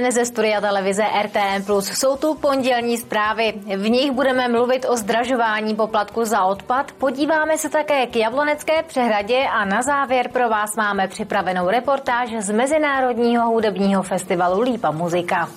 Den ze studia televize RTM+. Jsou tu pondělní zprávy. V nich budeme mluvit o zdražování poplatku za odpad. Podíváme se také k Jablonecké přehradě a na závěr pro vás máme připravenou reportáž z Mezinárodního hudebního festivalu Lípa muzika.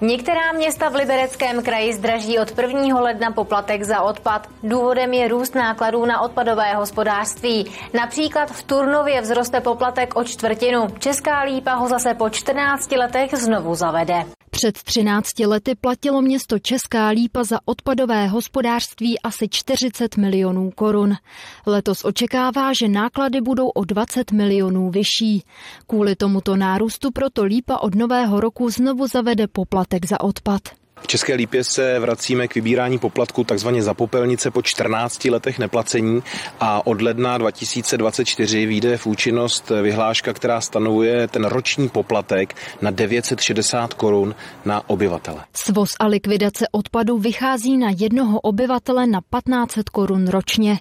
Některá města v Libereckém kraji zdraží od 1. ledna poplatek za odpad. Důvodem je růst nákladů na odpadové hospodářství. Například v Turnově vzroste poplatek o čtvrtinu. Česká lípa ho zase po 14 letech znovu zavede. Před 13 lety platilo město Česká Lípa za odpadové hospodářství asi 40 milionů korun. Letos očekává, že náklady budou o 20 milionů vyšší. Kvůli tomuto nárůstu proto Lípa od nového roku znovu zavede poplatek za odpad. V České lípě se vracíme k vybírání poplatku takzvaně za popelnice po 14 letech neplacení a od ledna 2024 vyjde v účinnost vyhláška, která stanovuje ten roční poplatek na 960 korun na obyvatele. Svoz a likvidace odpadu vychází na jednoho obyvatele na 1500 korun ročně.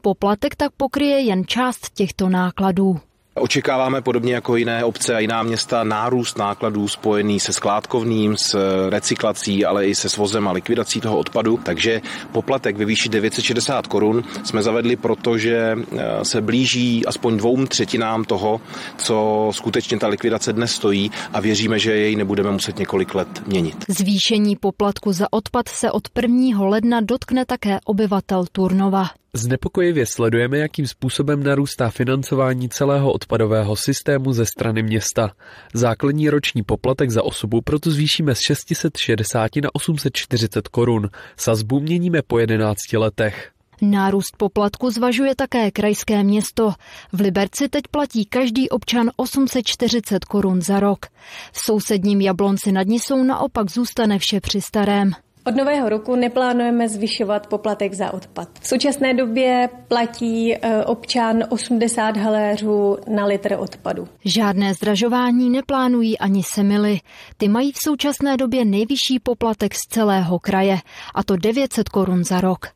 Poplatek tak pokryje jen část těchto nákladů. Očekáváme podobně jako jiné obce a jiná města nárůst nákladů spojený se skládkovným, s recyklací, ale i se svozem a likvidací toho odpadu. Takže poplatek ve výši 960 korun jsme zavedli, protože eh, se blíží aspoň dvou třetinám toho, co skutečně ta likvidace dnes stojí a věříme, že jej nebudeme muset několik let měnit. Zvýšení poplatku za odpad se od 1. ledna dotkne také obyvatel Turnova. Znepokojivě sledujeme, jakým způsobem narůstá financování celého odpadového systému ze strany města. Základní roční poplatek za osobu proto zvýšíme z 660 na 840 korun. Sazbu měníme po 11 letech. Nárůst poplatku zvažuje také krajské město. V Liberci teď platí každý občan 840 korun za rok. V sousedním Jablonci nad Nisou naopak zůstane vše při starém. Od nového roku neplánujeme zvyšovat poplatek za odpad. V současné době platí e, občan 80 haléřů na litr odpadu. Žádné zdražování neplánují ani semily. Ty mají v současné době nejvyšší poplatek z celého kraje, a to 900 korun za rok.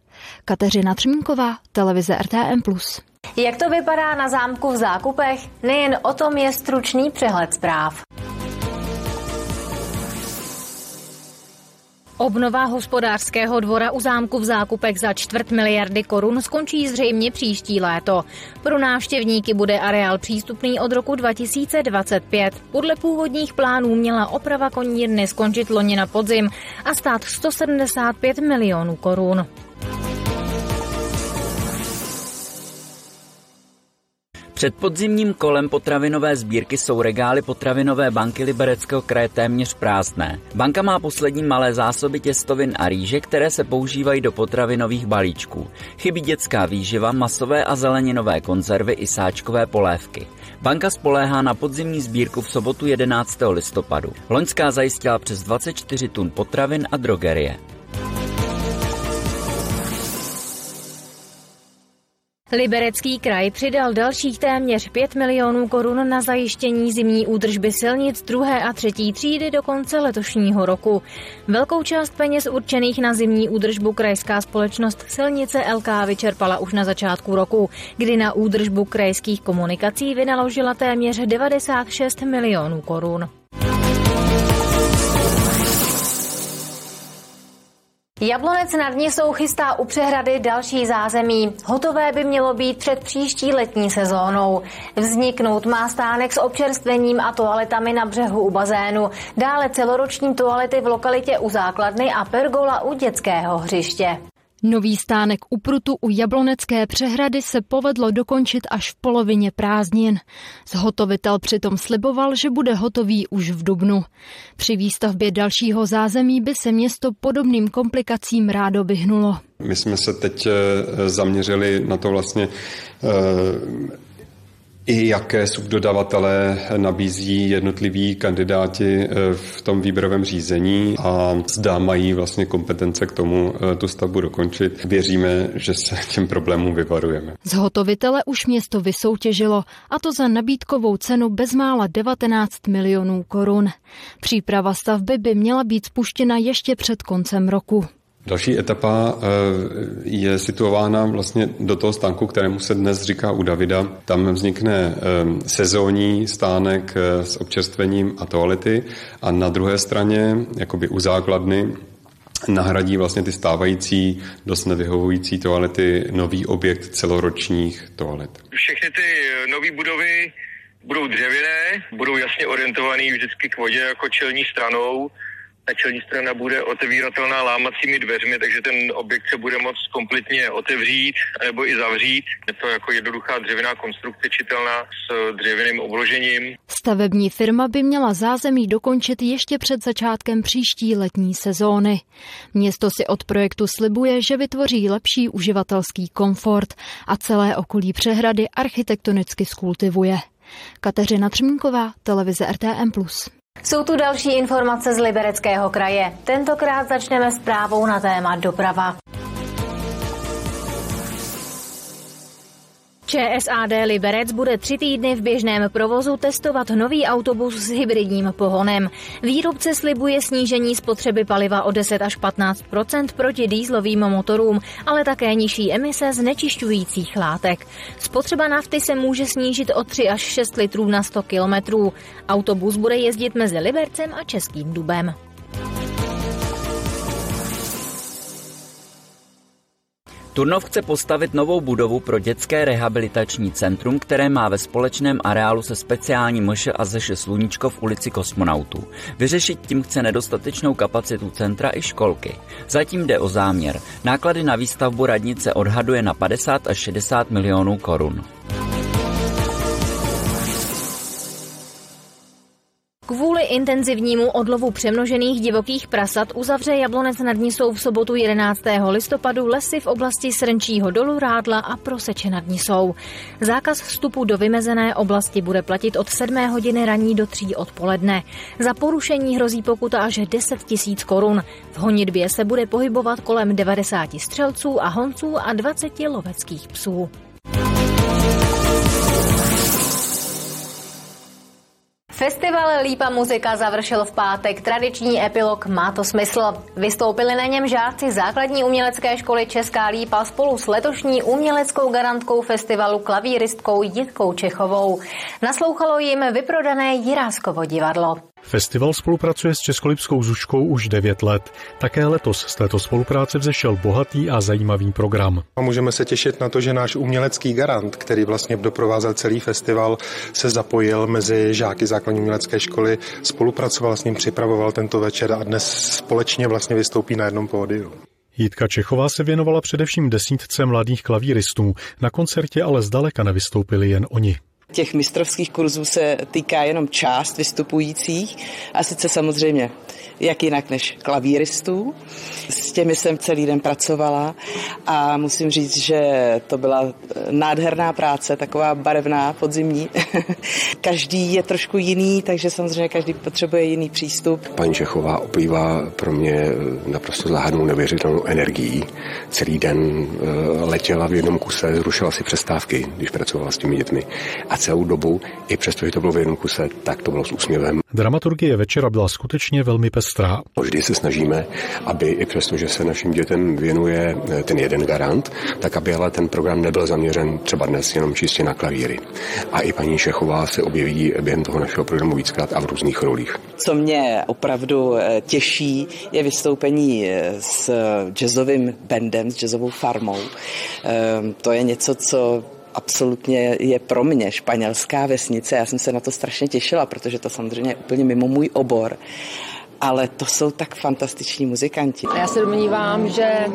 Kateřina Třmínková, televize RTM+. Jak to vypadá na zámku v zákupech? Nejen o tom je stručný přehled zpráv. Obnova hospodářského dvora u zámku v zákupech za čtvrt miliardy korun skončí zřejmě příští léto. Pro návštěvníky bude areál přístupný od roku 2025. Podle původních plánů měla oprava konírny skončit loni na podzim a stát 175 milionů korun. Před podzimním kolem potravinové sbírky jsou regály potravinové banky Libereckého kraje téměř prázdné. Banka má poslední malé zásoby těstovin a rýže, které se používají do potravinových balíčků. Chybí dětská výživa, masové a zeleninové konzervy i sáčkové polévky. Banka spoléhá na podzimní sbírku v sobotu 11. listopadu. Loňská zajistila přes 24 tun potravin a drogerie. Liberecký kraj přidal dalších téměř 5 milionů korun na zajištění zimní údržby silnic druhé a třetí třídy do konce letošního roku. Velkou část peněz určených na zimní údržbu krajská společnost Silnice LK vyčerpala už na začátku roku, kdy na údržbu krajských komunikací vynaložila téměř 96 milionů korun. Jablonec nad Nisou chystá u přehrady další zázemí. Hotové by mělo být před příští letní sezónou. Vzniknout má stánek s občerstvením a toaletami na břehu u bazénu. Dále celoroční toalety v lokalitě u základny a pergola u dětského hřiště. Nový stánek u Prutu u Jablonecké přehrady se povedlo dokončit až v polovině prázdnin. Zhotovitel přitom sliboval, že bude hotový už v dubnu. Při výstavbě dalšího zázemí by se město podobným komplikacím rádo vyhnulo. My jsme se teď eh, zaměřili na to vlastně eh, i jaké subdodavatele nabízí jednotliví kandidáti eh, v tom výběrovém řízení a zda mají vlastně kompetence k tomu eh, tu stavbu dokončit. Věříme, že se těm problémům vyvarujeme. Zhotovitele už město vysoutěžilo a to za nabídkovou cenu bezmála 19 milionů korun. Příprava stavby by měla být spuštěna ještě před koncem roku. Další etapa eh, je situována vlastně do toho stánku, kterému se dnes říká u Davida. Tam vznikne eh, sezónní stánek eh, s občerstvením a toalety a na druhé straně, jakoby u základny, nahradí vlastně ty stávající, dost nevyhovující toalety nový objekt celoročních toalet. Všechny ty nové budovy budou dřevěné, budou jasně orientované vždycky k vodě jako čelní stranou ta čelní strana bude otevíratelná lámacími dveřmi, takže ten objekt se bude moct kompletně otevřít nebo i zavřít. Je to jako jednoduchá dřevěná konstrukce čitelná s dřevěným obložením. Stavební firma by měla zázemí dokončit ještě před začátkem příští letní sezóny. Město si od projektu slibuje, že vytvoří lepší uživatelský komfort a celé okolí přehrady architektonicky skultivuje. Kateřina Třmínková, televize RTM+. Jsou tu další informace z Libereckého kraje. Tentokrát začneme s právou na téma doprava. ČSAD Liberec bude tři týdny v běžném provozu testovat nový autobus s hybridním pohonem. Výrobce slibuje snížení spotřeby paliva o 10 až 15% proti dýzlovým motorům, ale také nižší emise znečišťujících látek. Spotřeba nafty se může snížit o 3 až 6 litrů na 100 kilometrů. Autobus bude jezdit mezi Libercem a Českým Dubem. Turnov chce postavit novou budovu pro dětské rehabilitační centrum, které má ve společném areálu se speciální mš a zeš Sluníčko v ulici Kosmonautů. Vyřešit tím chce nedostatečnou kapacitu centra i školky. Zatím jde o záměr. Náklady na výstavbu radnice odhaduje na 50 až 60 milionů korun. Kvůli intenzivnímu odlovu přemnožených divokých prasat uzavře Jablonec nad Nisou v sobotu 11. listopadu lesy v oblasti Srnčího dolu Rádla a Proseče nad Nisou. Zákaz vstupu do vymezené oblasti bude platit od 7 hodiny raní do 3 odpoledne. Za porušení hrozí pokuta až 10 tisíc korun. V honitbě se bude pohybovat kolem 90 střelců a honců a 20 loveckých psů. Festival Lípa muzika završil v pátek. Tradiční epilog Má to smysl. Vystoupili na něm žáci základní umělecké školy Česká Lípa spolu s letošní uměleckou garantkou festivalu klavíristkou Jitkou Čechovou. Naslouchalo jim vyprodané Jiráskovo divadlo. Festival spolupracuje s Českolipskou Zuškou už 9 let. Také letos z této spolupráce vzešel bohatý a zajímavý program. A můžeme se těšit na to, že náš umělecký garant, který vlastně doprovázel celý festival, se zapojil mezi žáky základní umělecké školy, spolupracoval s ním, připravoval tento večer a dnes společně vlastně vystoupí na jednom pódiu. Jitka Čechová se věnovala především desítce mladých klavíristů. Na koncertě ale zdaleka nevystoupili jen oni. Těch mistrovských kurzů se týká jenom část vystupujících a sice samozřejmě jak jinak než klavíristů. S těmi jsem celý den pracovala a musím říct, že to byla nádherná práce, taková barevná, podzimní. každý je trošku jiný, takže samozřejmě každý potřebuje jiný přístup. Paní Čechová oplývá pro mě naprosto záhadnou neuvěřitelnou energií. Celý den eh, letěla v jednom kuse, zrušila si přestávky, když pracovala s těmi dětmi. A celou dobu, i přesto, že to bylo v jednom kuse, tak to bylo s úsměvem. Dramaturgie večera byla skutečně velmi pestrá. Vždy se snažíme, aby i přesto, že se našim dětem věnuje eh, ten jeden garant, tak aby ale ten program nebyl zaměřen třeba dnes jenom čistě na klavíry. A i paní Šechová se objeví během toho našeho programu víckrát a v různých rolích. Co mě opravdu eh, těší, je vystoupení eh, s jazzovým bandem, s jazzovou farmou. Ehm, to je něco, co absolutně je pro mě španělská vesnice. Já jsem se na to strašně těšila, protože to samozřejmě je úplně mimo můj obor ale to jsou tak fantastiční muzikanti. Já se domnívám, že eh,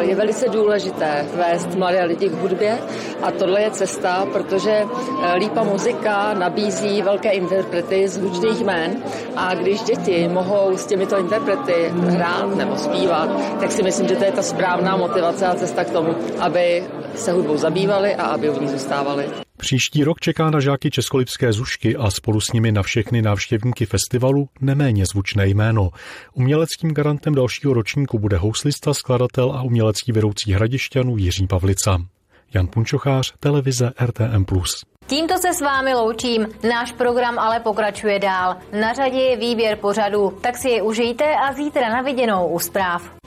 je velice důležité vést mladé lidi k hudbě a tohle je cesta, protože eh, Lípa muzika nabízí velké interprety zvučných jmén a když děti mohou s těmito interprety hrát nebo zpívat, tak si myslím, že to je ta správná motivace a cesta k tomu, aby se hudbou zabývali a aby v ní zůstávali. Příští rok čeká na žáky Českolipské zušky a spolu s nimi na všechny návštěvníky festivalu neméně zvučné jméno. Uměleckým garantem dalšího ročníku bude houslista, skladatel a umělecký vedoucí hradišťanů Jiří Pavlica. Jan Punčochář, televize RTM+. Tímto se s vámi loučím. Náš program ale pokračuje dál. Na řadě je výběr pořadu, tak si je užijte a zítra na viděnou u zpráv.